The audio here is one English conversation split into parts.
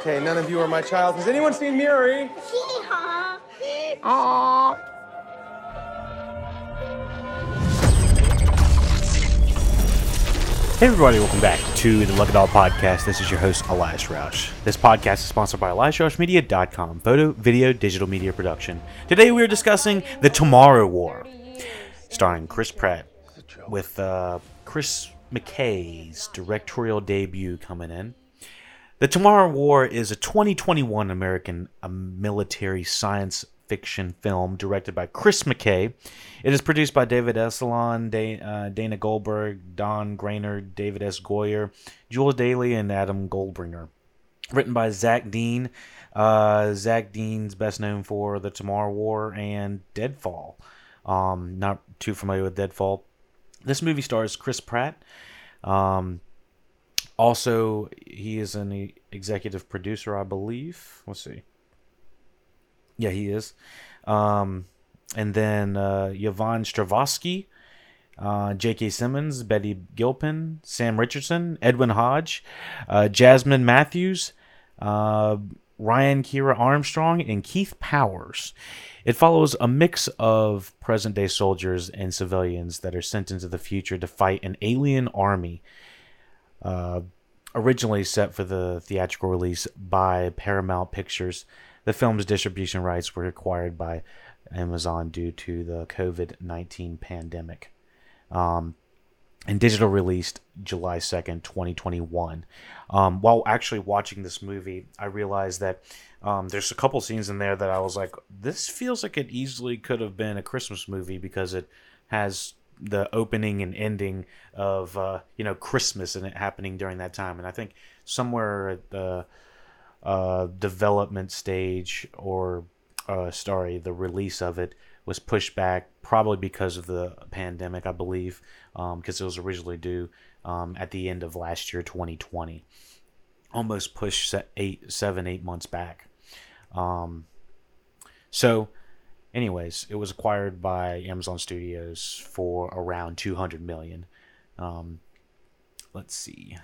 Okay, none of you are my child. Has anyone seen Muri? Aww. Hey everybody, welcome back to the Lucky Doll Podcast. This is your host, Elias Roush. This podcast is sponsored by EliasRoushMedia.com, photo, video, digital media production. Today we are discussing The Tomorrow War, starring Chris Pratt, with uh, Chris McKay's directorial debut coming in. The Tomorrow War is a 2021 American military science fiction film directed by Chris McKay. It is produced by David Da- uh, Dana Goldberg, Don Granger, David S. Goyer, Jules Daly, and Adam Kolbrenner. Written by Zach Dean. Uh, Zach Dean's best known for The Tomorrow War and Deadfall. Um, not too familiar with Deadfall. This movie stars Chris Pratt. Um, also, he is an executive producer, I believe. Let's see. Yeah, he is. Um, and then uh, Yvonne Strahovski, uh, J.K. Simmons, Betty Gilpin, Sam Richardson, Edwin Hodge, uh, Jasmine Mathews, uh, Ryan Kiera Armstrong, and Keith Powers. It follows a mix of present day soldiers and civilians that are sent into the future to fight an alien army. Uh, originally set for the theatrical release by Paramount Pictures, the film's distribution rights were acquired by Amazon due to the COVID 19 pandemic. Um, and digital released July 2nd, 2021. Um, while actually watching this movie, I realized that um, there's a couple scenes in there that I was like, this feels like it easily could have been a Christmas movie because it has the opening and ending of uh, you know Christmas and it happening during that time. And I think somewhere at the uh, development stage or uh, sorry, the release of it was pushed back probably because of the pandemic, I believe, Um because it was originally due um, at the end of last year, 2020. Almost pushed eight, seven, eight months back. Um, so, anyways, it was acquired by Amazon Studios for around 200 million. Um, let's see.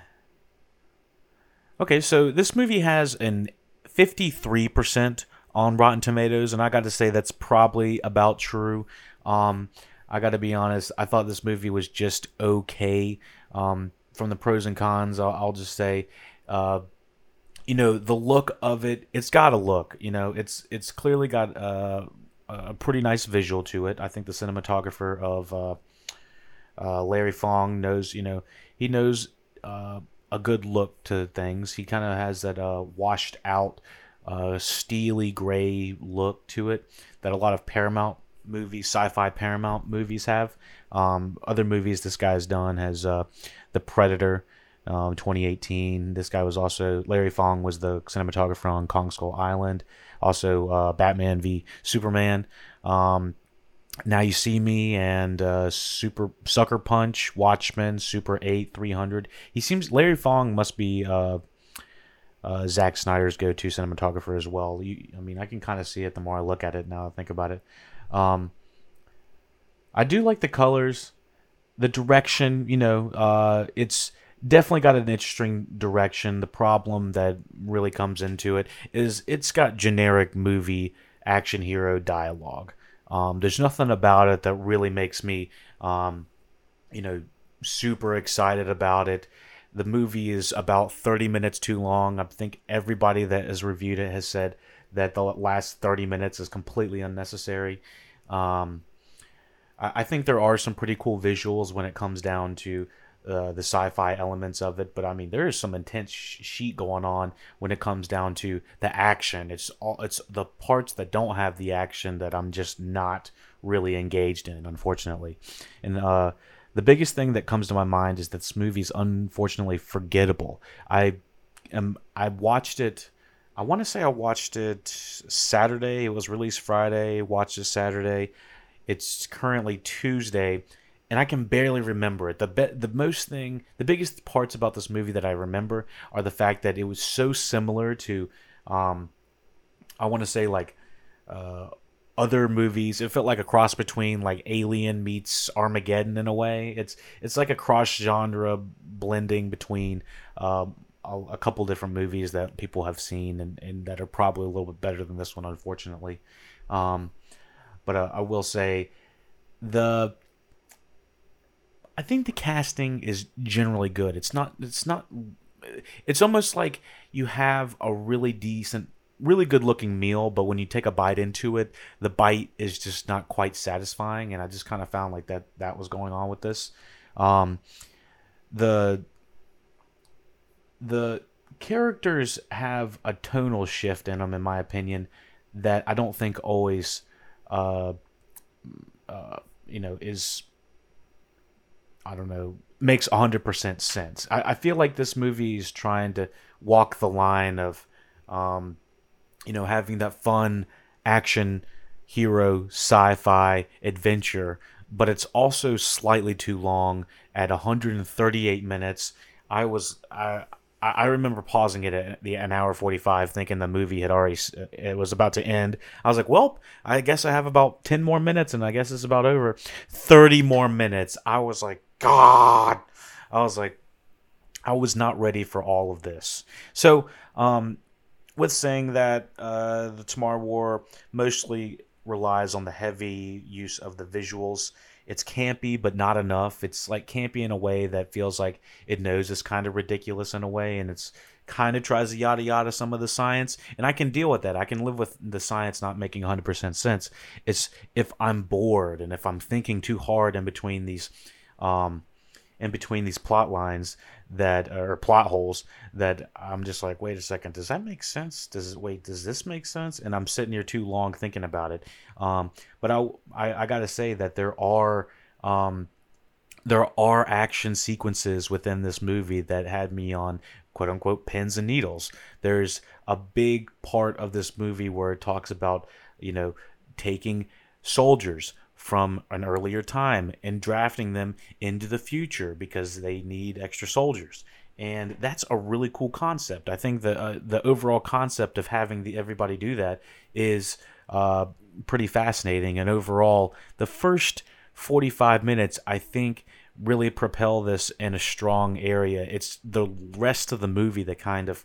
Okay, so this movie has an 53% on Rotten Tomatoes, and I got to say that's probably about true. Um, I got to be honest, I thought this movie was just okay. Um, from the pros and cons, I'll, I'll just say, uh, you know, the look of it, it's got a look. You know, it's it's clearly got uh, a pretty nice visual to it. I think the cinematographer of uh, uh, Larry Fong knows, you know, he knows uh, a good look to things. He kind of has that washed out, steely gray look to it that a lot of Paramount movies, sci-fi Paramount movies have. Um, other movies this guy's done has uh, The Predator, um, 2018. This guy was also Larry Fong was the cinematographer on Kong Skull Island. Also, uh, Batman v Superman. Um, now you see me and uh, Super Sucker Punch, Watchmen, Super Eight, Three Hundred. He seems Larry Fong must be uh, uh, Zack Snyder's go-to cinematographer as well. You, I mean, I can kind of see it the more I look at it now. I think about it. Um, I do like the colors, the direction. You know, uh, it's definitely got an interesting direction. The problem that really comes into it is it's got generic movie action hero dialogue. Um, there's nothing about it that really makes me, um, you know, super excited about it. The movie is about 30 minutes too long. I think everybody that has reviewed it has said that the last 30 minutes is completely unnecessary. Um, I, I think there are some pretty cool visuals when it comes down to uh, the sci-fi elements of it, but I mean there is some intense sh- sheet going on when it comes down to the action. It's all it's the parts that don't have the action that I'm just not really engaged in, unfortunately. And uh, the biggest thing that comes to my mind is that this movie's unfortunately forgettable. I am I watched it. I want to say I watched it Saturday. It was released Friday. Watched it Saturday. It's currently Tuesday and I can barely remember it. The be- the most thing, the biggest parts about this movie that I remember are the fact that it was so similar to, um, I want to say like, uh, other movies. It felt like a cross between like Alien meets Armageddon in a way. It's it's like a cross genre blending between um, a, couple different movies that people have seen and, and that are probably a little bit better than this one, unfortunately. Um, but uh, I will say the I think the casting is generally good. It's not. It's not. It's almost like you have a really decent, really good looking meal, but when you take a bite into it, the bite is just not quite satisfying. And I just kind of found like that that was going on with this. Um, the the characters have a tonal shift in them, in my opinion, that I don't think always, uh, uh, you know, is I don't know, makes 100% sense. I, I feel like this movie is trying to walk the line of, um, you know, having that fun action hero sci fi adventure, but it's also slightly too long at 138 minutes. I was, I, I remember pausing it at the an hour 45 thinking the movie had already it was about to end. I was like, "Well, I guess I have about 10 more minutes and I guess it's about over." 30 more minutes. I was like, God. I was like, I was not ready for all of this. So, um, with saying that, uh, the Tomorrow War mostly relies on the heavy use of the visuals. It's campy, but not enough. It's like campy in a way that feels like it knows it's kind of ridiculous in a way, and it's kind of tries to yada yada some of the science. And I can deal with that. I can live with the science not making 100% sense. It's if I'm bored and if I'm thinking too hard in between these um, in between these plot lines that or plot holes that I'm just like, wait a second, does that make sense? Does it wait, does this make sense? And I'm sitting here too long thinking about it. Um, but I, I, I got to say that there are um, there are action sequences within this movie that had me on quote unquote pins and needles. There's a big part of this movie where it talks about you know taking soldiers from an earlier time and drafting them into the future because they need extra soldiers and that's a really cool concept. I think the uh, the overall concept of having the everybody do that is uh, pretty fascinating. And overall, the first forty five minutes, I think, really propel this in a strong area. It's the rest of the movie that kind of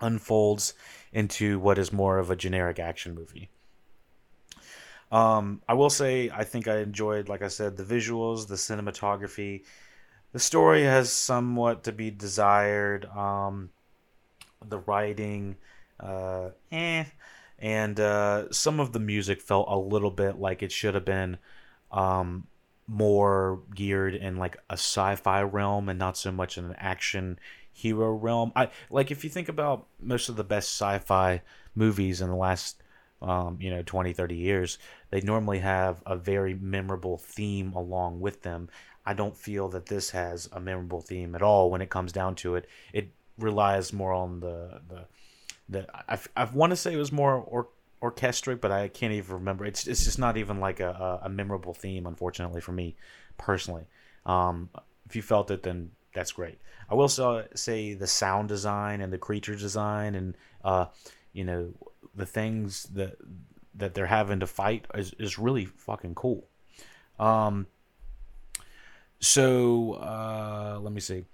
unfolds into what is more of a generic action movie. Um, I will say I think I enjoyed, like I said, the visuals, the cinematography. The story has somewhat to be desired. Um, the writing, uh, eh, and uh, some of the music felt a little bit like it should have been um, more geared in like a sci-fi realm and not so much in an action hero realm. I like if you think about most of the best sci-fi movies in the last um, you know 20 30 years they normally have a very memorable theme along with them. I don't feel that this has a memorable theme at all when it comes down to it. It relies more on the the the i, I want to say it was more or, orchestric but i can't even remember. It's, it's just not even like a, a memorable theme unfortunately for me personally. Um, if you felt it then that's great. I will say the sound design and the creature design and uh, you know the things that that they're having to fight is, is really fucking cool. Um, so uh, let me see.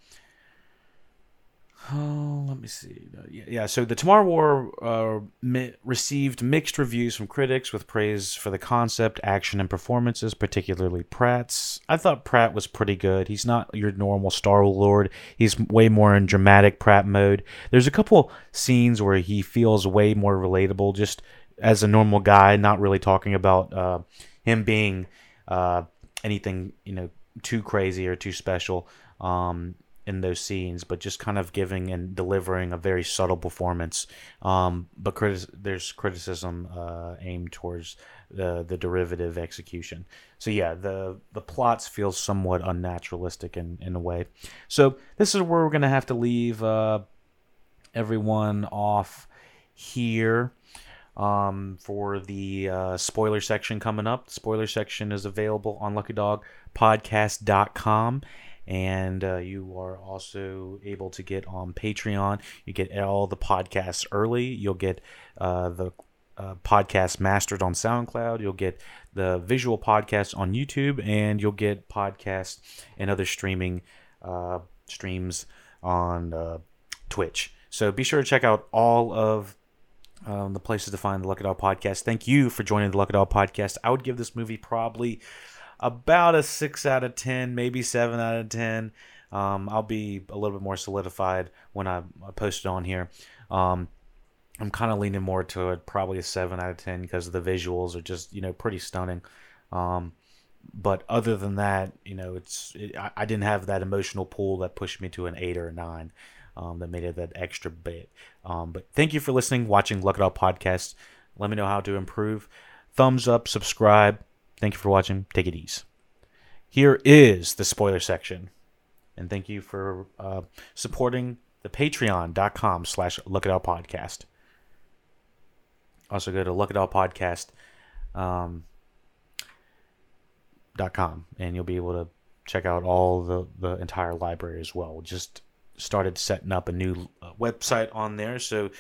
Oh, let me see. Uh, yeah, yeah, so the Tomorrow War uh, mi- received mixed reviews from critics with praise for the concept, action, and performances, particularly Pratt's. I thought Pratt was pretty good. He's not your normal Star Lord. He's way more in dramatic Pratt mode. There's a couple scenes where he feels way more relatable, just as a normal guy, not really talking about uh, him being uh, anything, you know, too crazy or too special. Um, in those scenes, but just kind of giving and delivering a very subtle performance. Um, but criti- there's criticism uh, aimed towards the the derivative execution. So yeah, the the plots feel somewhat unnaturalistic in in a way. So this is where we're gonna have to leave uh, everyone off here. Um, for the uh, spoiler section coming up. The spoiler section is available on luckydogpodcast.com and uh, you are also able to get on Patreon. You get all the podcasts early. You'll get uh, the uh, podcast mastered on SoundCloud. You'll get the visual podcast on YouTube, and you'll get podcasts and other streaming uh, streams on uh, Twitch. So be sure to check out all of um, the places to find the Luck It All podcast. Thank you for joining the Luck It All podcast. I would give this movie probably about a six out of ten, maybe seven out of ten. Um, I'll be a little bit more solidified when I, I post it on here. Um, I'm kind of leaning more to it, probably a seven out of ten because the visuals are just you know pretty stunning. Um, but other than that, you know, it's it, I, I, didn't have that emotional pull that pushed me to an eight or a nine. Um, that made it that extra bit. Um, but thank you for listening, watching Luck It All podcast. Let me know how to improve. Thumbs up, subscribe. Thank you for watching. Take it easy. Here is the spoiler section. And thank you for uh, supporting the patreon.com slash look it all podcast. Also go to look it all podcast um, dot com and you'll be able to check out all the, the entire library as well. Just started setting up a new uh, website on there. So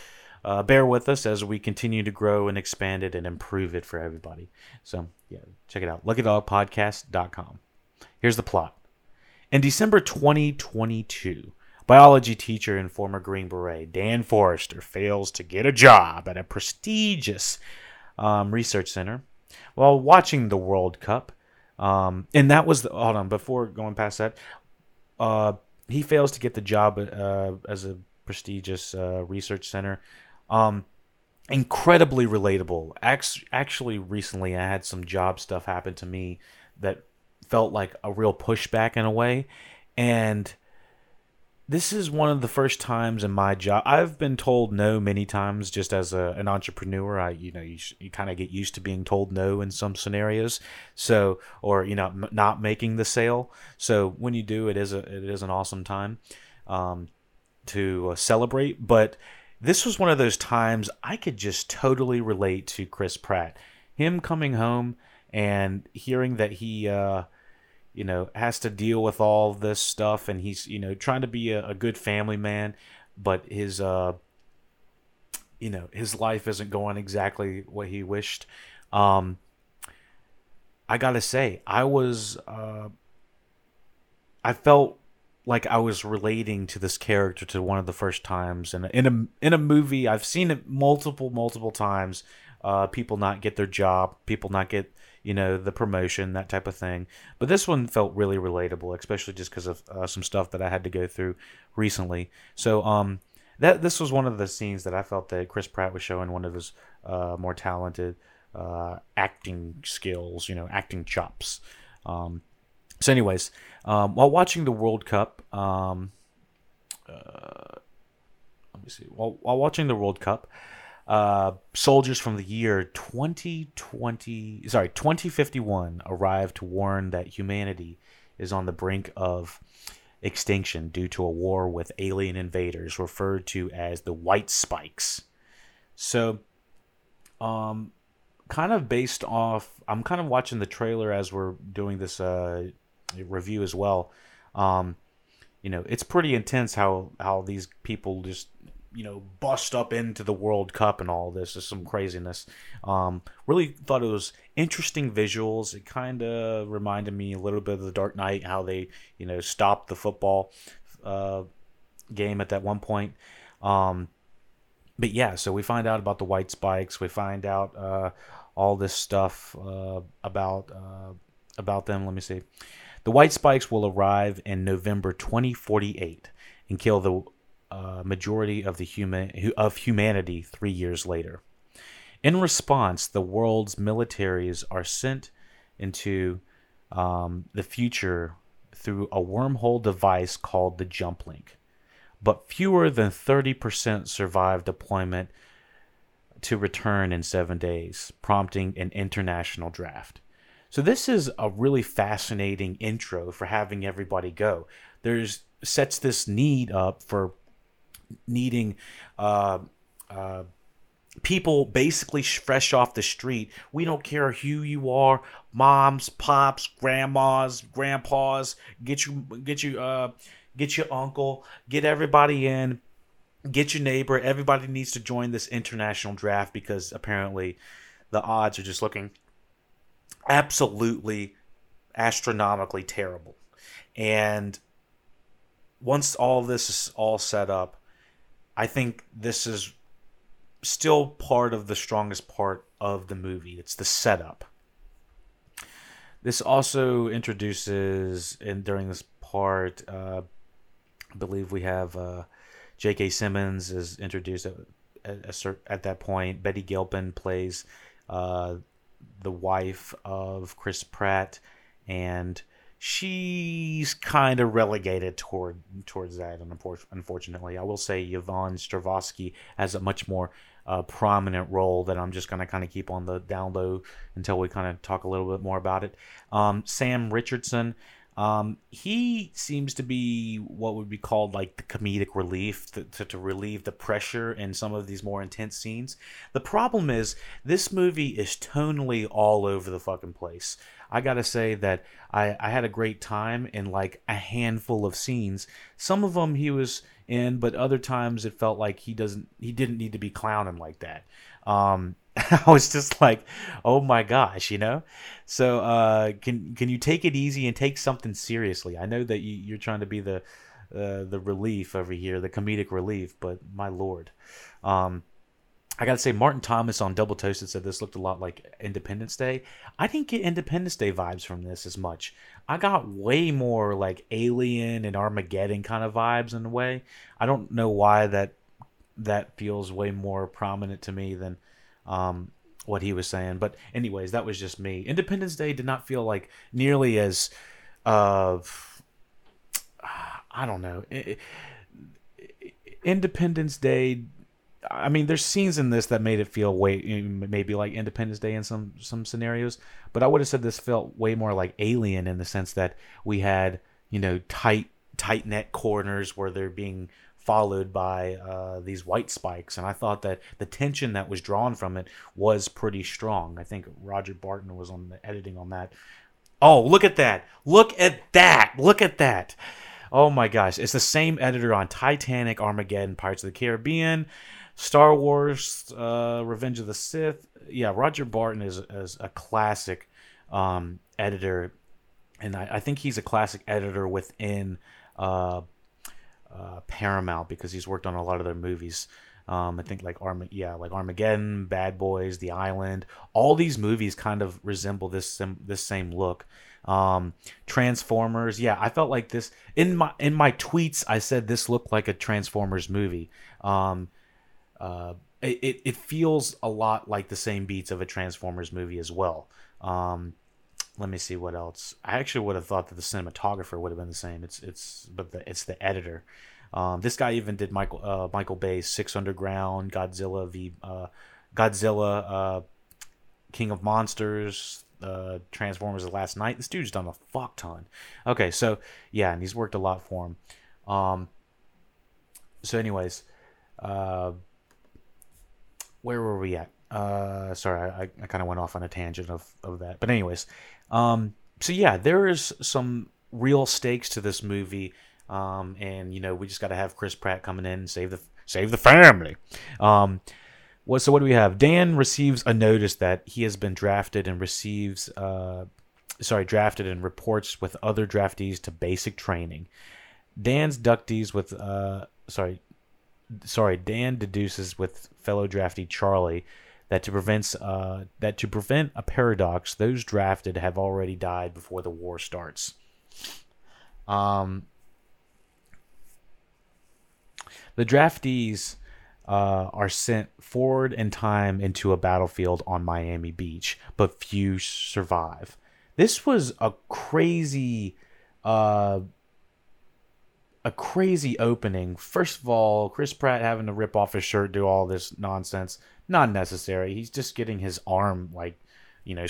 uh, bear with us as we continue to grow and expand it and improve it for everybody. So, yeah, check it out. Lookatallpodcast.com. Here's the plot. In December 2022, biology teacher and former Green Beret Dan Forrester fails to get a job at a prestigious um, research center while watching the World Cup. Um, and that was the, hold on before going past that. Uh, he fails to get the job uh, as a prestigious uh, research center. Um, incredibly relatable. Actually, recently I had some job stuff happen to me that felt like a real pushback in a way, and this is one of the first times in my job I've been told no many times just as a, an entrepreneur. I you know you, you kind of get used to being told no in some scenarios. So or you know m- not making the sale. So when you do it is a it is an awesome time um, to uh, celebrate. But this was one of those times I could just totally relate to Chris Pratt. Him coming home and hearing that he uh, you know, has to deal with all this stuff, and he's you know trying to be a, a good family man, but his uh, you know, his life isn't going exactly what he wished. Um, I gotta say, I was uh, I felt like I was relating to this character to one of the first times, and in a in a movie, I've seen it multiple multiple times. Uh, people not get their job, people not get you know, the promotion, that type of thing. But this one felt really relatable, especially just because of uh, some stuff that I had to go through recently. So, um, that this was one of the scenes that I felt that Chris Pratt was showing one of his uh, more talented uh, acting skills, you know, acting chops. Um, so, anyways, um, while watching the World Cup, um, uh, let me see. While, while watching the World Cup, uh, soldiers from the year 2020, sorry, 2051 arrived to warn that humanity is on the brink of extinction due to a war with alien invaders referred to as the White Spikes. So, um, kind of based off, I'm kind of watching the trailer as we're doing this uh, review as well. Um, you know, it's pretty intense how how these people just you know bust up into the World Cup and all this is some craziness. Um, really thought it was interesting visuals. It kind of reminded me a little bit of the Dark Knight, how they you know stopped the football uh, game at that one point. Um, but yeah, so we find out about the white spikes. We find out uh, all this stuff uh, about uh, about them. Let me see. The white spikes will arrive in November 2048 and kill the majority of the human of humanity three years later. In response, the world's militaries are sent into um, the future through a wormhole device called the Jump Link. But fewer than 30% survive deployment to return in seven days, prompting an international draft. So this is a really fascinating intro for having everybody go. There's sets this need up for needing uh, uh, people basically fresh off the street. We don't care who you are, moms, pops, grandmas, grandpas. Get you, get you, uh, get your uncle, get everybody in, get your neighbor. Everybody needs to join this international draft because apparently the odds are just looking absolutely astronomically terrible. And once all this is all set up, I think this is still part of the strongest part of the movie. It's the setup. This also introduces, and during this part, uh, I believe we have uh, J.K. Simmons is introduced at, at, at that point. Betty Gilpin plays uh, the wife of Chris Pratt, and she's kind of relegated toward towards that. Unfortunately, I will say Yvonne Strahovski has a much more uh, prominent role that I'm just going to kind of keep on the down low until we kind of talk a little bit more about it. Um, Sam Richardson, um, he seems to be what would be called like the comedic relief to, to, to, relieve the pressure in some of these more intense scenes. The problem is this movie is tonally all over the fucking place. I gotta say that I, I had a great time in like a handful of scenes. Some of them he was in, but other times it felt like he doesn't he didn't need to be clowning like that. Um, I was just like, oh my gosh, you know. So uh, can can you take it easy and take something seriously? I know that you, you're trying to be the uh, the relief over here, the comedic relief, but my lord. Um, I gotta say, Martin Thomas on Double Toasted said this looked a lot like Independence Day. I didn't get Independence Day vibes from this as much. I got way more like Alien and Armageddon kind of vibes in a way. I don't know why that that feels way more prominent to me than um, what he was saying. But anyways, that was just me. Independence Day did not feel like nearly as uh, I don't know. Independence Day I mean, there's scenes in this that made it feel way maybe like Independence Day in some some scenarios, but I would have said this felt way more like Alien in the sense that we had you know tight tight net corners where they're being followed by uh, these white spikes, and I thought that the tension that was drawn from it was pretty strong. I think Roger Barton was on the editing on that. Oh, look at that! Look at that! Look at that! Oh my gosh, it's the same editor on Titanic, Armageddon, Pirates of the Caribbean. Star Wars, uh, Revenge of the Sith. Yeah, Roger Barton is, is a classic um, editor, and I, I, think he's a classic editor within uh, uh, Paramount because he's worked on a lot of their movies. Um, I think like Arm, yeah, like Armageddon, Bad Boys, The Island. All these movies kind of resemble this this same look. Um, Transformers, yeah, I felt like this in my in my tweets. I said this looked like a Transformers movie. Um, uh, it, it feels a lot like the same beats of a Transformers movie as well. Um, let me see what else. I actually would have thought that the cinematographer would have been the same. It's it's but the, it's the editor. Um, this guy even did Michael uh, Michael Bay's Six Underground, Godzilla v uh, Godzilla, uh, King of Monsters, uh, Transformers: The Last Knight. This dude's done a fuck ton. Okay, so yeah, and he's worked a lot for him. Um, so, anyways, uh, where were we at? Uh, sorry, I, I kind of went off on a tangent of, of that. But anyways, um, so yeah, there is some real stakes to this movie, um, and you know we just got to have Chris Pratt coming in and save the save the family. Um, what so what do we have? Dan receives a notice that he has been drafted and receives uh, sorry drafted and reports with other draftees to basic training. Dan's ductees with uh, sorry sorry, Dan deduces with fellow draftee Charlie that to prevent uh, that to prevent a paradox, those drafted have already died before the war starts. Um, the draftees uh, are sent forward in time into a battlefield on Miami Beach, but few survive. This was a crazy uh, a crazy opening. First of all, Chris Pratt having to rip off his shirt, do all this nonsense, not necessary. He's just getting his arm like, you know,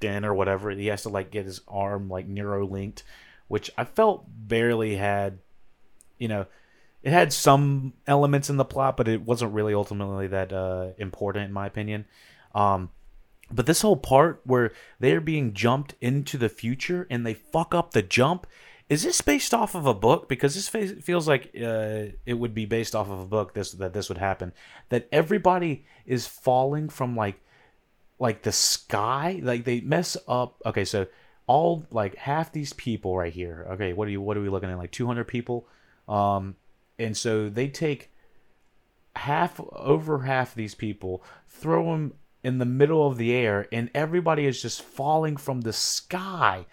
in or whatever. He has to like get his arm like neuro linked, which I felt barely had, you know, it had some elements in the plot, but it wasn't really ultimately that uh, important in my opinion. Um, but this whole part where they're being jumped into the future and they fuck up the jump is this based off of a book? Because this feels like uh, it would be based off of a book. This that this would happen. That everybody is falling from like like the sky. Like they mess up. Okay, so all like half these people right here. Okay, what are you? What are we looking at? Like two hundred people. Um, and so they take half over half these people throw them in the middle of the air and everybody is just falling from the sky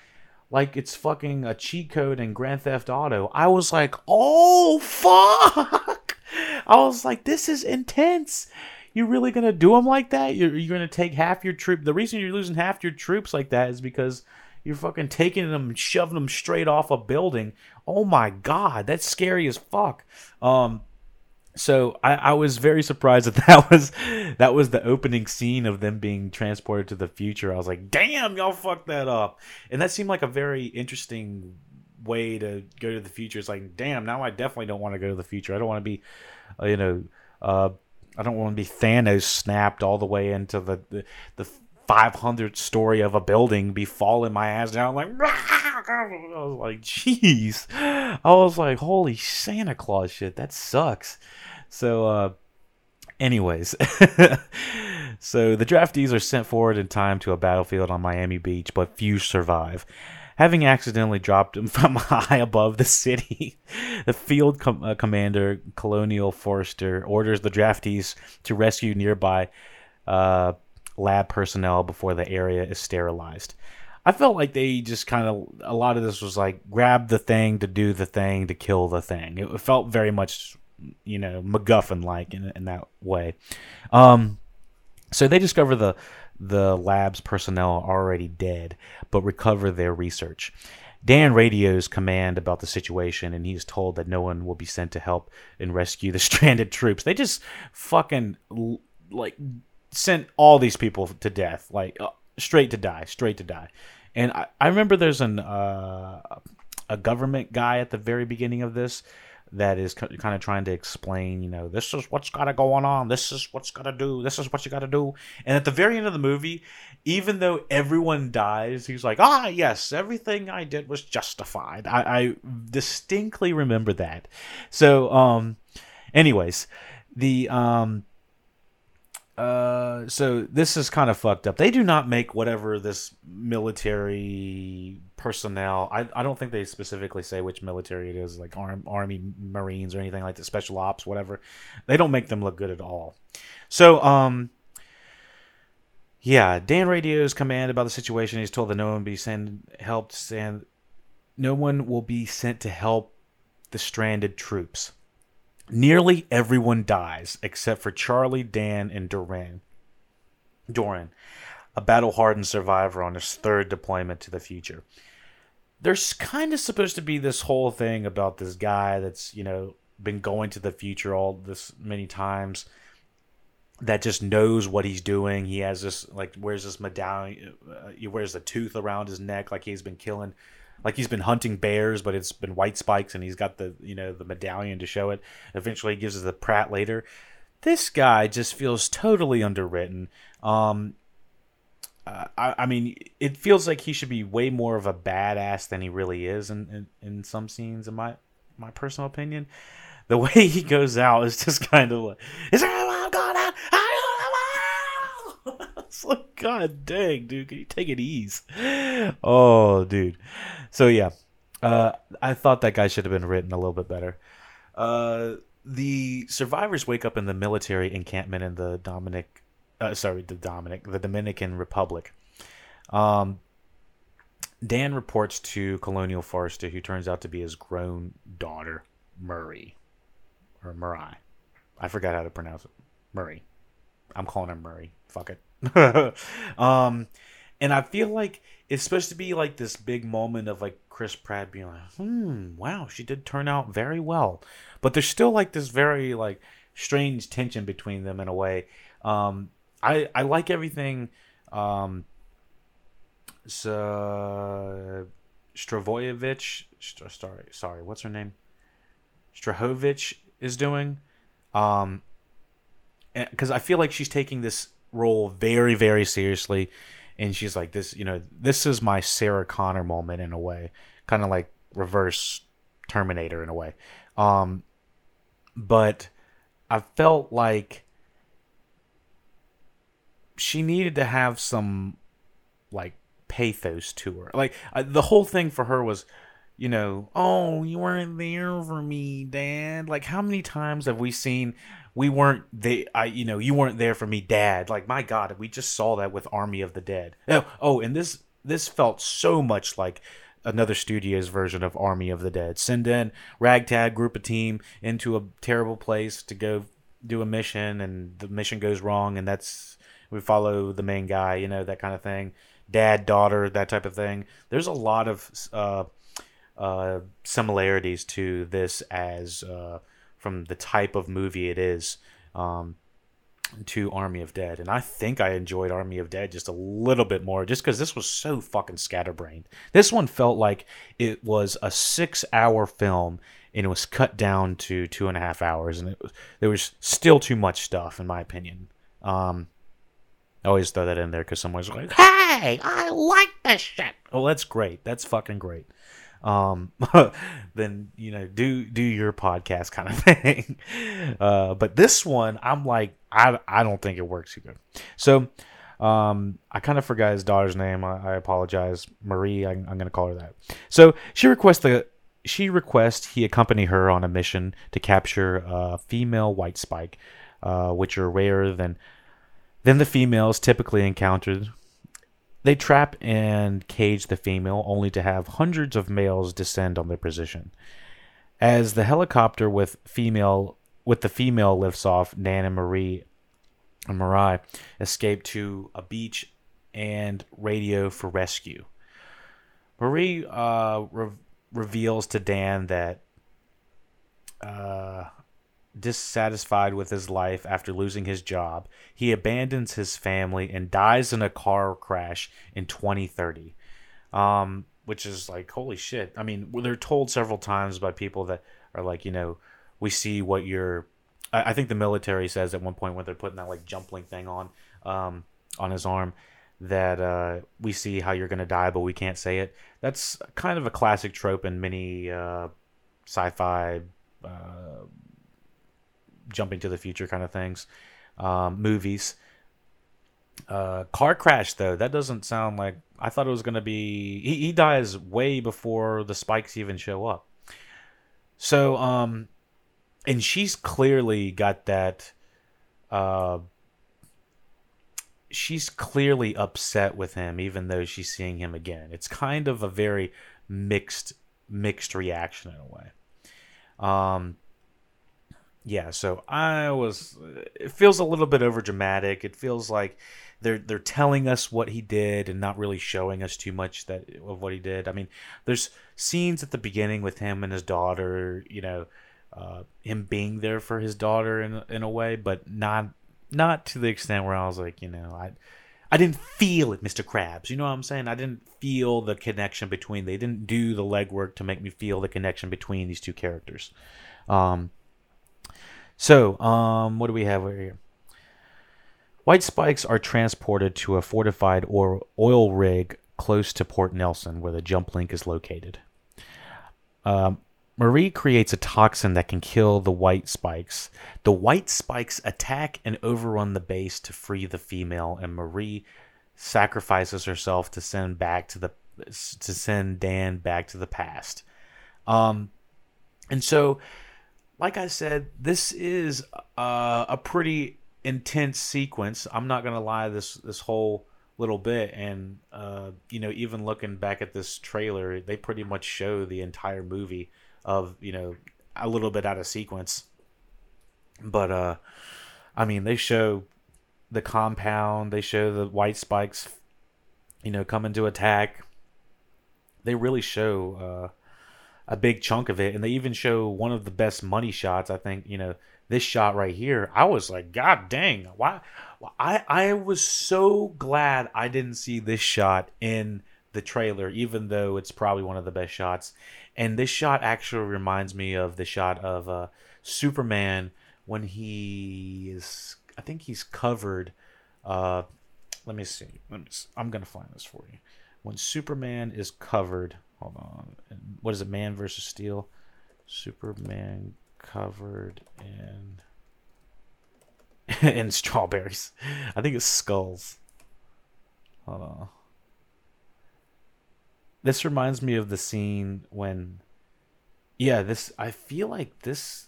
like it's fucking a cheat code in Grand Theft Auto. I was like, "Oh fuck." I was like, "This is intense." You're really gonna do them like that? You're, you're gonna take half your troop. The reason you're losing half your troops like that is because you're fucking taking them shoving them straight off a building. Oh my god, that's scary as fuck. Um, so I, I was very surprised that that was that was the opening scene of them being transported to the future. I was like, damn, y'all fucked that up, and that seemed like a very interesting way to go to the future. It's like, damn, now I definitely don't want to go to the future. I don't want to be, uh, you know, uh, I don't want to be Thanos snapped all the way into the the, the 500th story of a building, be falling my ass down like. I was like, jeez. I was like, holy Santa Claus shit, that sucks. So, uh, anyways, so the draftees are sent forward in time to a battlefield on Miami Beach, but few survive. Having accidentally dropped them from high above the city, the field com- uh, commander, Colonial Forrester, orders the draftees to rescue nearby uh, lab personnel before the area is sterilized. I felt like they just kind of a lot of this was like grab the thing to do the thing to kill the thing. It felt very much you know MacGuffin like in, in that way. Um, so they discover the the lab's personnel are already dead, but recover their research. Dan radios command about the situation, and he's told that no one will be sent to help and rescue the stranded troops. They just fucking like sent all these people to death, like uh, straight to die, straight to die. And I, I remember there's an uh, a government guy at the very beginning of this that is kind of trying to explain, you know, this is what's got to go on, this is what's got to do, this is what you got to do. And at the very end of the movie, even though everyone dies, he's like, ah, yes, everything I did was justified. I, I distinctly remember that. So, um, anyways, the um, uh, so this is kind of fucked up. They do not make whatever this military personnel. I, I don't think they specifically say which military it is, like arm, army, marines, or anything like that, special ops, whatever. They don't make them look good at all. So, um, yeah, Dan radios command about the situation. He's told that no one be sent helped, and no one will be sent to help the stranded troops. Nearly everyone dies except for Charlie, Dan, and Dorian. Dorian, a battle hardened survivor on his third deployment to the future. There's kind of supposed to be this whole thing about this guy that's, you know, been going to the future all this many times that just knows what he's doing. He has this, like, wears this medallion, uh, he wears a tooth around his neck like he's been killing like he's been hunting bears, but it's been white spikes, and he's got the you know the medallion to show it. Eventually, he gives us the Pratt later. This guy just feels totally underwritten. Um, uh, I, I, mean, it feels like he should be way more of a badass than he really is in, in, in some scenes, in my my personal opinion. The way he goes out is just kind of like, is there gonna? It's like, God dang, dude, can you take it easy? Oh, dude. So yeah, uh, I thought that guy should have been written a little bit better. Uh, the survivors wake up in the military encampment in the Dominic, uh, sorry, the Dominic, the Dominican Republic. Um, Dan reports to Colonial Forrester, who turns out to be his grown daughter, Murray, or Murray. I forgot how to pronounce it. Murray. I'm calling her Murray. Fuck it. um, and I feel like it's supposed to be like this big moment of like Chris Pratt being like, hmm, wow, she did turn out very well. But there's still like this very like strange tension between them in a way. Um, I I like everything. Um, so Stravoyevich, sorry, sorry, what's her name? Strahovich is doing. Um, because I feel like she's taking this role very, very seriously. And she's like this you know this is my sarah connor moment in a way kind of like reverse terminator in a way. Um but i felt like she needed to have some like pathos to her. Like I, the whole thing for her was you know, oh, you weren't there for me, Dad. Like, how many times have we seen we weren't they I you know, you weren't there for me, Dad. Like, my God, we just saw that with Army of the Dead. Oh, oh, and this this felt so much like another studio's version of Army of the Dead. Send in ragtag group of team into a terrible place to go do a mission, and the mission goes wrong, and that's we follow the main guy, you know, that kind of thing. Dad, daughter, that type of thing. There's a lot of uh, uh, similarities to this as uh, from the type of movie it is. Um, to Army of Dead, and I think I enjoyed Army of Dead just a little bit more, just because this was so fucking scatterbrained. This one felt like it was a six-hour film, and it was cut down to two and a half hours, and it was, there was still too much stuff, in my opinion. Um, I always throw that in there because someone's like, "Hey, I like this shit." Oh, that's great. That's fucking great um, then you know do do your podcast kind of thing. Uh, but this one, I'm like, I I don't think it works either. So um, I kind of forgot his daughter's name. I, I apologize, Marie. I, I'm, going to call her that. So she requests the she requests he accompany her on a mission to capture a female white spike, uh, which are rarer than than the females typically encountered they trap and cage the female only to have hundreds of males descend on their position. As the helicopter with female with the female lifts off, Dan and Marie and Marai escape to a beach and radio for rescue. Marie uh, re- reveals to Dan that uh, dissatisfied with his life after losing his job, he abandons his family and dies in a car crash in 2030. Um, which is like, holy shit. I mean, they're told several times by people that are like, you know, we see what you're. I, I think the military says at one point when they're putting that like jump link thing on, um, on his arm, that uh, we see how you're gonna die, but we can't say it. That's kind of a classic trope in many uh, sci-fi uh, jumping to the future kind of things, um, movies. Uh, car crash though that doesn't sound like I thought it was gonna be. He, he dies way before the spikes even show up. So um, and she's clearly got that. Uh, she's clearly upset with him, even though she's seeing him again. It's kind of a very mixed mixed reaction in a way. Um, yeah, so I was. It feels a little bit over dramatic. It feels like they're they're telling us what he did and not really showing us too much that of what he did. I mean, there's scenes at the beginning with him and his daughter. You know, uh, him being there for his daughter in in a way, but not not to the extent where I was like, you know, I I didn't feel it, Mr. Krabs. You know what I'm saying? I didn't feel the connection between. They didn't do the legwork to make me feel the connection between these two characters. Um, so, um, what do we have over here? White spikes are transported to a fortified or oil rig close to Port Nelson, where the jump link is located. Um, Marie creates a toxin that can kill the white spikes. The white spikes attack and overrun the base to free the female, and Marie sacrifices herself to send back to the to send Dan back to the past. Um, and so like I said, this is uh, a pretty intense sequence. I'm not gonna lie, this this whole little bit, and uh, you know, even looking back at this trailer, they pretty much show the entire movie of you know a little bit out of sequence. But uh, I mean, they show the compound, they show the white spikes, you know, coming to attack. They really show. A big chunk of it, and they even show one of the best money shots. I think you know this shot right here. I was like, God dang, why? I I was so glad I didn't see this shot in the trailer, even though it's probably one of the best shots. And this shot actually reminds me of the shot of uh, Superman when he is. I think he's covered. Uh, let me see. Let me, I'm gonna find this for you. When Superman is covered Hold on. What is it? Man versus Steel. Superman covered in in strawberries. I think it's skulls. Hold on. this reminds me of the scene when yeah this i feel like this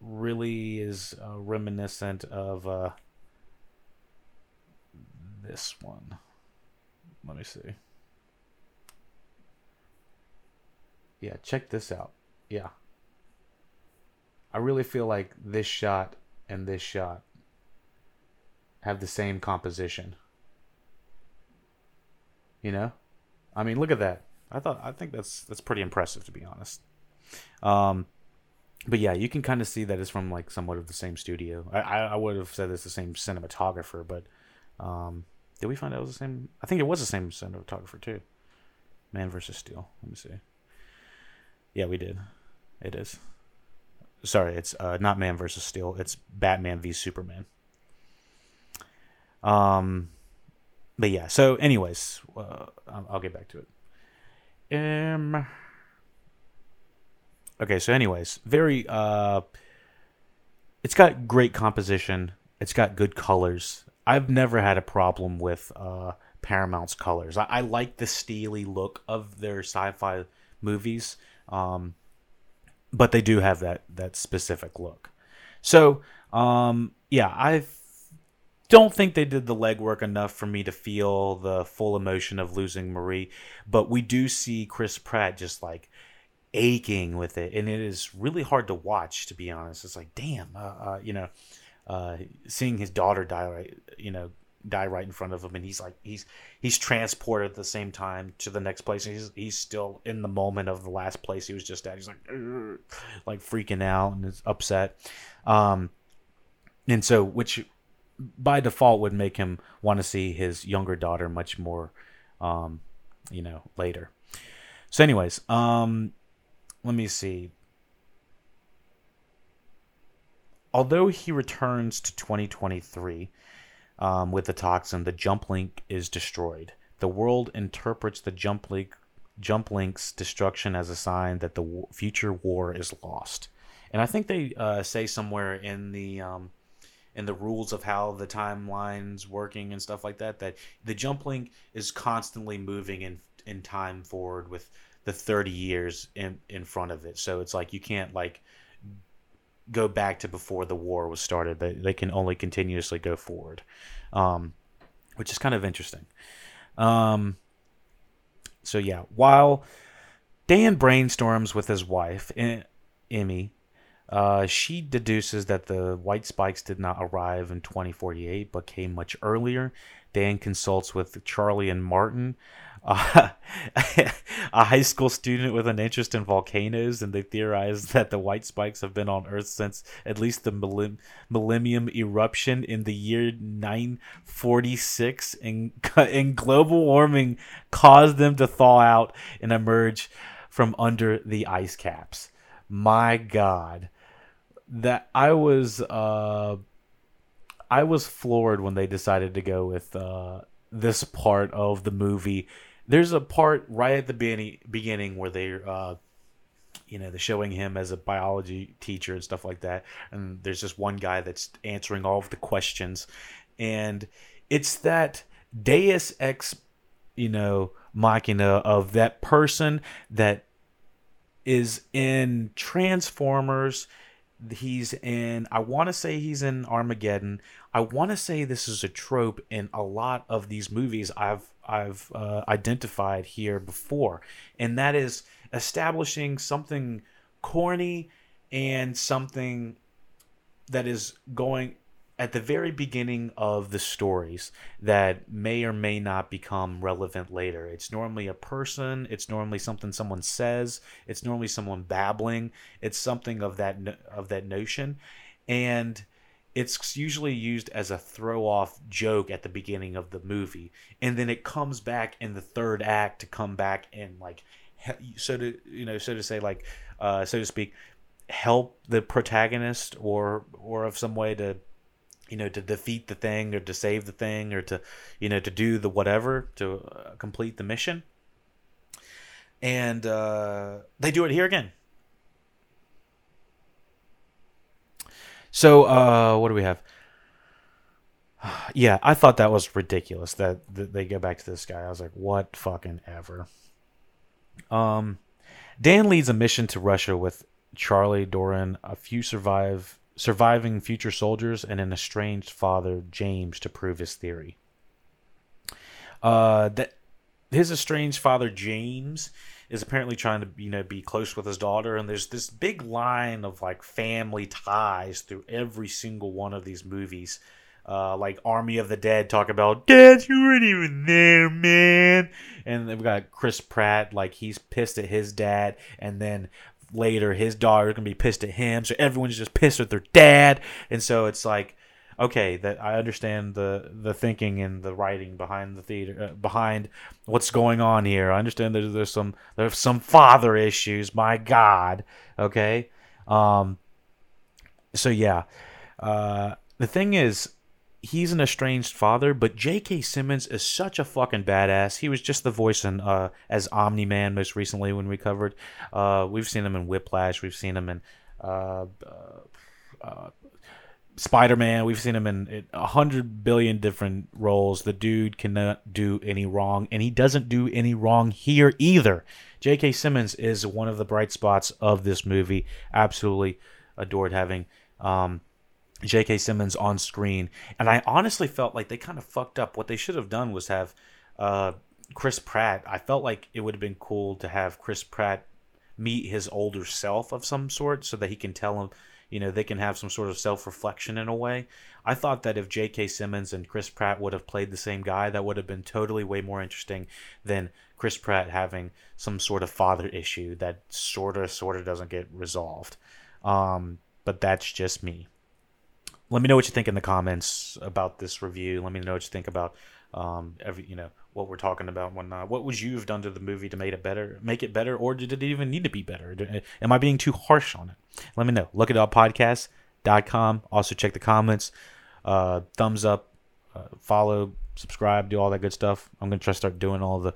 really is uh, reminiscent of uh this one let me see yeah check this out yeah i really feel like this shot and this shot have the same composition you know I mean, look at that. I thought I think that's that's pretty impressive to be honest. Um, but yeah, you can kind of see that it's from like somewhat of the same studio. I I, would have said it's the same cinematographer, but um, did we find out it was the same? I think it was the same cinematographer too. Man versus Steel. Let me see. Yeah, we did. It is. Sorry, it's uh, not Man versus Steel. It's Batman v Superman. Um, but yeah. So, anyways, uh, I'll get back to it. Um. Okay. So, anyways, very. Uh. It's got great composition. It's got good colors. I've never had a problem with uh, Paramount's colors. I, I like the steely look of their sci-fi movies, um, but they do have that that specific look. So, um, yeah, I've don't think they did the legwork enough for me to feel the full emotion of losing Muri, but we do see Chris Pratt just like aching with it, and it is really hard to watch. To be honest, it's like, damn, uh, uh, you know, uh, seeing his daughter die, right, you know, die right in front of him, and he's like, he's he's transported at the same time to the next place. He's he's still in the moment of the last place he was just at. He's like, like freaking out and is upset. Um, and so, which by default would make him want to see his younger daughter much more um, you know later so anyways um let me see although he returns to 2023 um, with the toxin the jump link is destroyed. The world interprets the jump link jump link's destruction as a sign that the w- future war is lost. And i think they uh, say somewhere in the um, and the rules of how the timeline's working and stuff like that that the jump link is constantly moving in in time forward with the 30 years in in front of it. So it's like you can't like go back to before the war was started they, they can only continuously go forward um, which is kind of interesting um, so yeah while dan brainstorms with his wife emmy uh, she deduces that the white spikes did not arrive in 2048 but came much earlier. Dan consults with Charlie and Martin, uh, a high school student with an interest in volcanoes, and they theorize that the white spikes have been on Earth since at least the millennium eruption in the year 946, and, and global warming caused them to thaw out and emerge from under the ice caps. My God that I was uh, I was floored when they decided to go with uh, this part of the movie. There's a part right at the beginning, where they're uh, you know they're showing him as a biology teacher and stuff like that, and there's just one guy that's answering all of the questions, and it's that Deus ex, you know, machina of that person that is in Transformers. He's in i want to say he's in armageddon. I want to say this is a trope in a lot of these movies i've i've uh, identified here before and that is establishing something corny and something that is going at the very beginning of the stories that may or may not become relevant later. It's normally a person, it's normally something someone says, it's normally someone babbling, it's something of that of that notion and it's usually used as a throw off joke at the beginning of the movie and then it comes back in the third act to come back and like so to you know so to say like uh so to speak help the protagonist or or of some way to you know to defeat the thing or to save the thing or to you know to do the whatever to uh, complete the mission. And uh, they do it here again so uh, what do we have? Yeah i thought that was ridiculous that, that they go back to this guy. I was like what fucking ever. Um, Dan leads a mission to Russia with Charlie Dorian, a few survive surviving future soldiers, and an estranged father, James, to prove his theory. Uh, that his estranged father, James, is apparently trying to you know be close with his daughter, and there's this big line of like family ties through every single one of these movies. Uh, like Army of the Dead talk about Dad, you weren't even there, man. And then we got Chris Pratt, like he's pissed at his dad, and then later his daughter's gonna be pissed at him. So everyone's just pissed at their dad, and so it's like, okay, that I understand the the thinking and the writing behind the theater, uh, behind what's going on here. I understand there's there's some there's some father issues. My God, okay. Um. So yeah, uh, the thing is he's an estranged father, but J.K. Simmons is such a fucking badass. He was just the voice in uh, as Omni Man most recently when we covered. Uh, we've seen him in Whiplash. We've seen him in uh, uh, Spider Man. We've seen him in a hundred billion different roles. The dude cannot do any wrong, and he doesn't do any wrong here either. J.K. Simmons is one of the bright spots of this movie. Absolutely adored having. Um, J.K. Simmons on screen, and I honestly felt like they kind of fucked up. What they should have done was have uh, Chris Pratt. I felt like it would have been cool to have Chris Pratt meet his older self of some sort, so that he can tell him, you know, they can have some sort of self reflection in a way. I thought that if J.K. Simmons and Chris Pratt would have played the same guy, that would have been totally way more interesting than Chris Pratt having some sort of father issue that sort of sort of doesn't get resolved. Um, but that's just me let me know what you think in the comments about this review. Let me know what you think about um, every you know what we're talking about whatnot. What would you have done to the movie to make it better, make it better, or did it even need to be better? Am I being too harsh on it? Let me know. Look it up podcast.com. Also check the comments. Uh, thumbs up, uh, follow, subscribe, do all that good stuff. I'm gonna try to start doing all the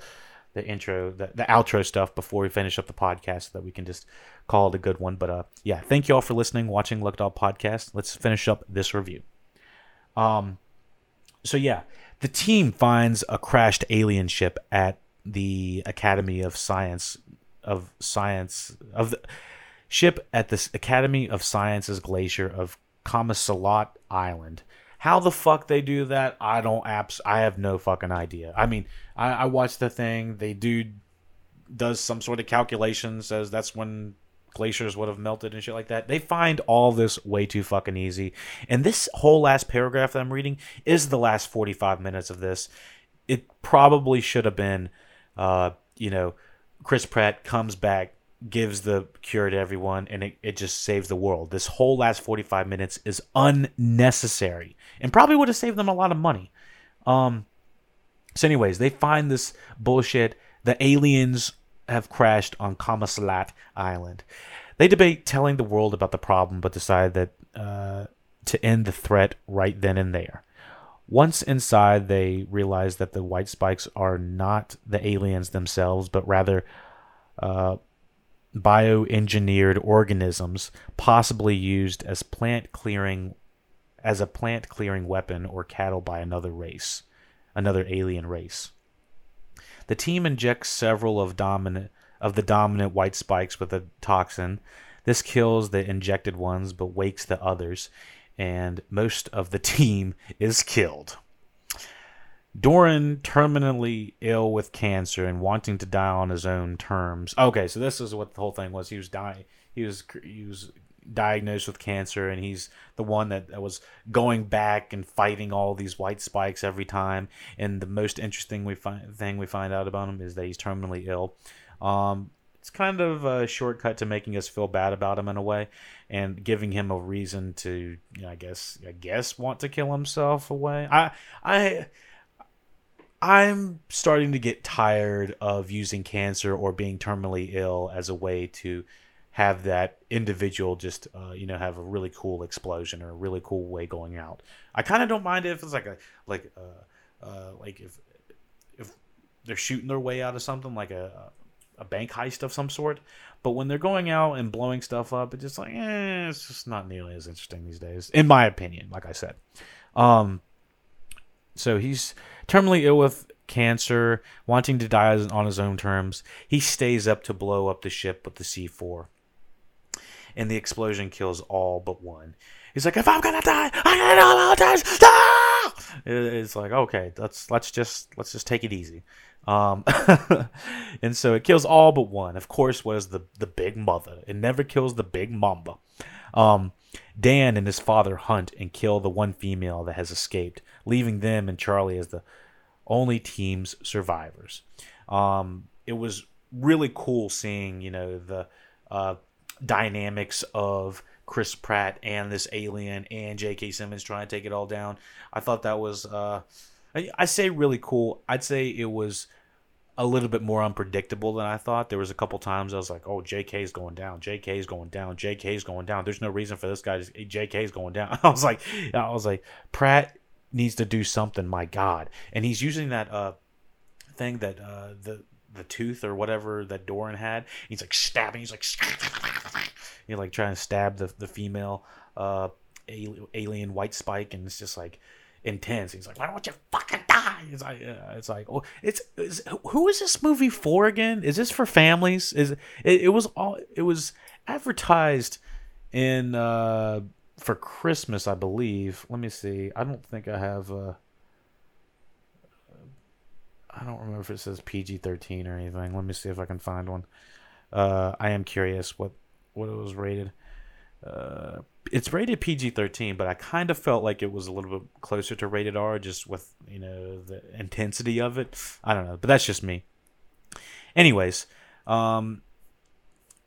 the intro, the, the outro stuff before we finish up the podcast so that we can just call it a good one. But uh, yeah, thank you all for listening, watching Look Dog Podcast. Let's finish up this review. Um, so yeah, the team finds a crashed alien ship at the Academy of Science of Science of the ship at the Academy of Sciences glacier of Kamasalat Island. How the fuck they do that, I don't apps. I have no fucking idea. I mean, I, I watched the thing. They do does some sort of calculation, says that's when glaciers would have melted and shit like that. They find all this way too fucking easy. And this whole last paragraph that I'm reading is the last 45 minutes of this. It probably should have been, uh, you know, Chris Pratt comes back, gives the cure to everyone and it, it just saves the world. This whole last 45 minutes is unnecessary and probably would have saved them a lot of money. Um, so, anyways, they find this bullshit. The aliens have crashed on Kamaslat Island. They debate telling the world about the problem, but decide that uh, to end the threat right then and there. Once inside, they realize that the white spikes are not the aliens themselves, but rather uh, bioengineered organisms possibly used as plant clearing as a plant clearing weapon or cattle by another race, another alien race. The team injects several of dominant of the dominant white spikes with a toxin. This kills the injected ones but wakes the others, and most of the team is killed. Dorian terminally ill with cancer and wanting to die on his own terms. Okay, so this is what the whole thing was. He was dying. He was he was diagnosed with cancer, and he's the one that, was going back and fighting all these white spikes every time. And the most interesting we find thing we find out about him is that he's terminally ill. Um, it's kind of a shortcut to making us feel bad about him in a way, and giving him a reason to, you know, I guess, I guess, want to kill himself away. I, I I'm starting to get tired of using cancer or being terminally ill as a way to have that individual just uh, you know have a really cool explosion or a really cool way going out. I kind of don't mind if it's like a like uh, uh, like if if they're shooting their way out of something like a a bank heist of some sort. But when they're going out and blowing stuff up, it's just like eh, it's just not nearly as interesting these days, in my opinion. Like I said, um, so he's terminally ill with cancer, wanting to die on his own terms. He stays up to blow up the ship with the C4. And the explosion kills all but one. He's like, if I'm gonna die, I'm gonna die all. Ah! It's like, okay, let's let's just let's just take it easy. Um, and so it kills all but one. Of course, was the the big mother. It never kills the big mamba. Um, Dan and his father hunt and kill the one female that has escaped, leaving them and Charlie as the only team's survivors. Um, it was really cool seeing, you know, the uh, dynamics of Chris Pratt and this alien and J.K. Simmons trying to take it all down. I thought that was, uh, I, I say really cool. I'd say it was a little bit more unpredictable than I thought. There was a couple times I was like, "Oh, J.K. is going down. J.K. is going down. J.K. is going down." There's no reason for this guy to J.K. is going down. I was like, I was like, Pratt needs to do something. My God, and he's using that uh thing that uh the the tooth or whatever that Dorian had. He's like stabbing. He's like, you know, like trying to stab the the female uh alien white spike, and it's just like intense. He's like, "Why don't you fucking die?" It's like, uh, it's like, oh, it's, it's, who is this movie for again? Is this for families? Is it, it was all it was advertised in uh for Christmas, I believe. Let me see. I don't think I have. Uh, I don't remember if it says PG thirteen or anything. Let me see if I can find one. Uh, I am curious what what it was rated. Uh, it's rated PG thirteen, but I kind of felt like it was a little bit closer to rated R, just with you know the intensity of it. I don't know, but that's just me. Anyways, um,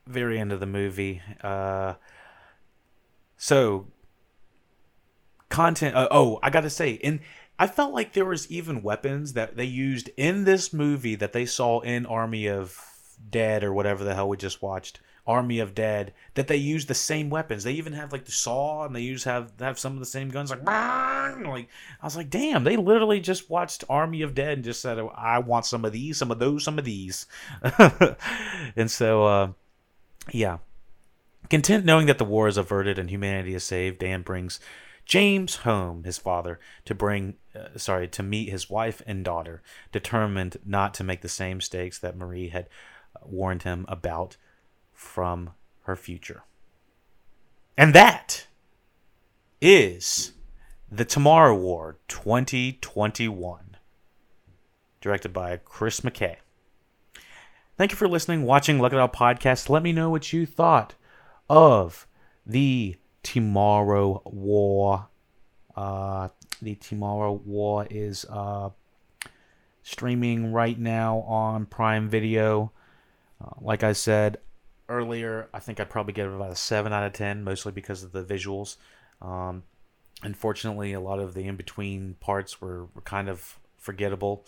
very end of the movie. Uh, so content. Uh, oh, I gotta say, in I felt like there was even weapons that they used in this movie that they saw in Army of Dead or whatever the hell we just watched. Army of Dead that they use the same weapons. They even have like the saw and they use have have some of the same guns like like I was like, damn, they literally just watched Army of Dead and just said, I want some of these, some of those, some of these. and so uh, yeah. Content knowing that the war is averted and humanity is saved, Dan brings James home, his father, to bring uh, sorry, to meet his wife and daughter, determined not to make the same mistakes that Muri had uh, warned him about from her future. And that is The Tomorrow War 2021, directed by Chris McKay. Thank you for listening, watching, Look It Up podcast. Let me know what you thought of the Tomorrow War. Uh, the Tomorrow War is uh, streaming right now on Prime Video. Uh, like I said, earlier, I think I'd probably give it about a 7 out of 10, mostly because of the visuals. Um, unfortunately, a lot of the in between parts were, were kind of forgettable.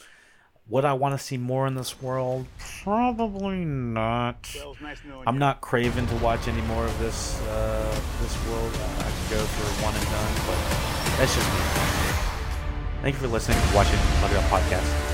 Would I want to see more in this world? Probably not. Well, nice I'm not craving to watch any more of this uh, this world. I could go for one and done, but that's just me. Thank you for listening, watching, Love Your Podcast.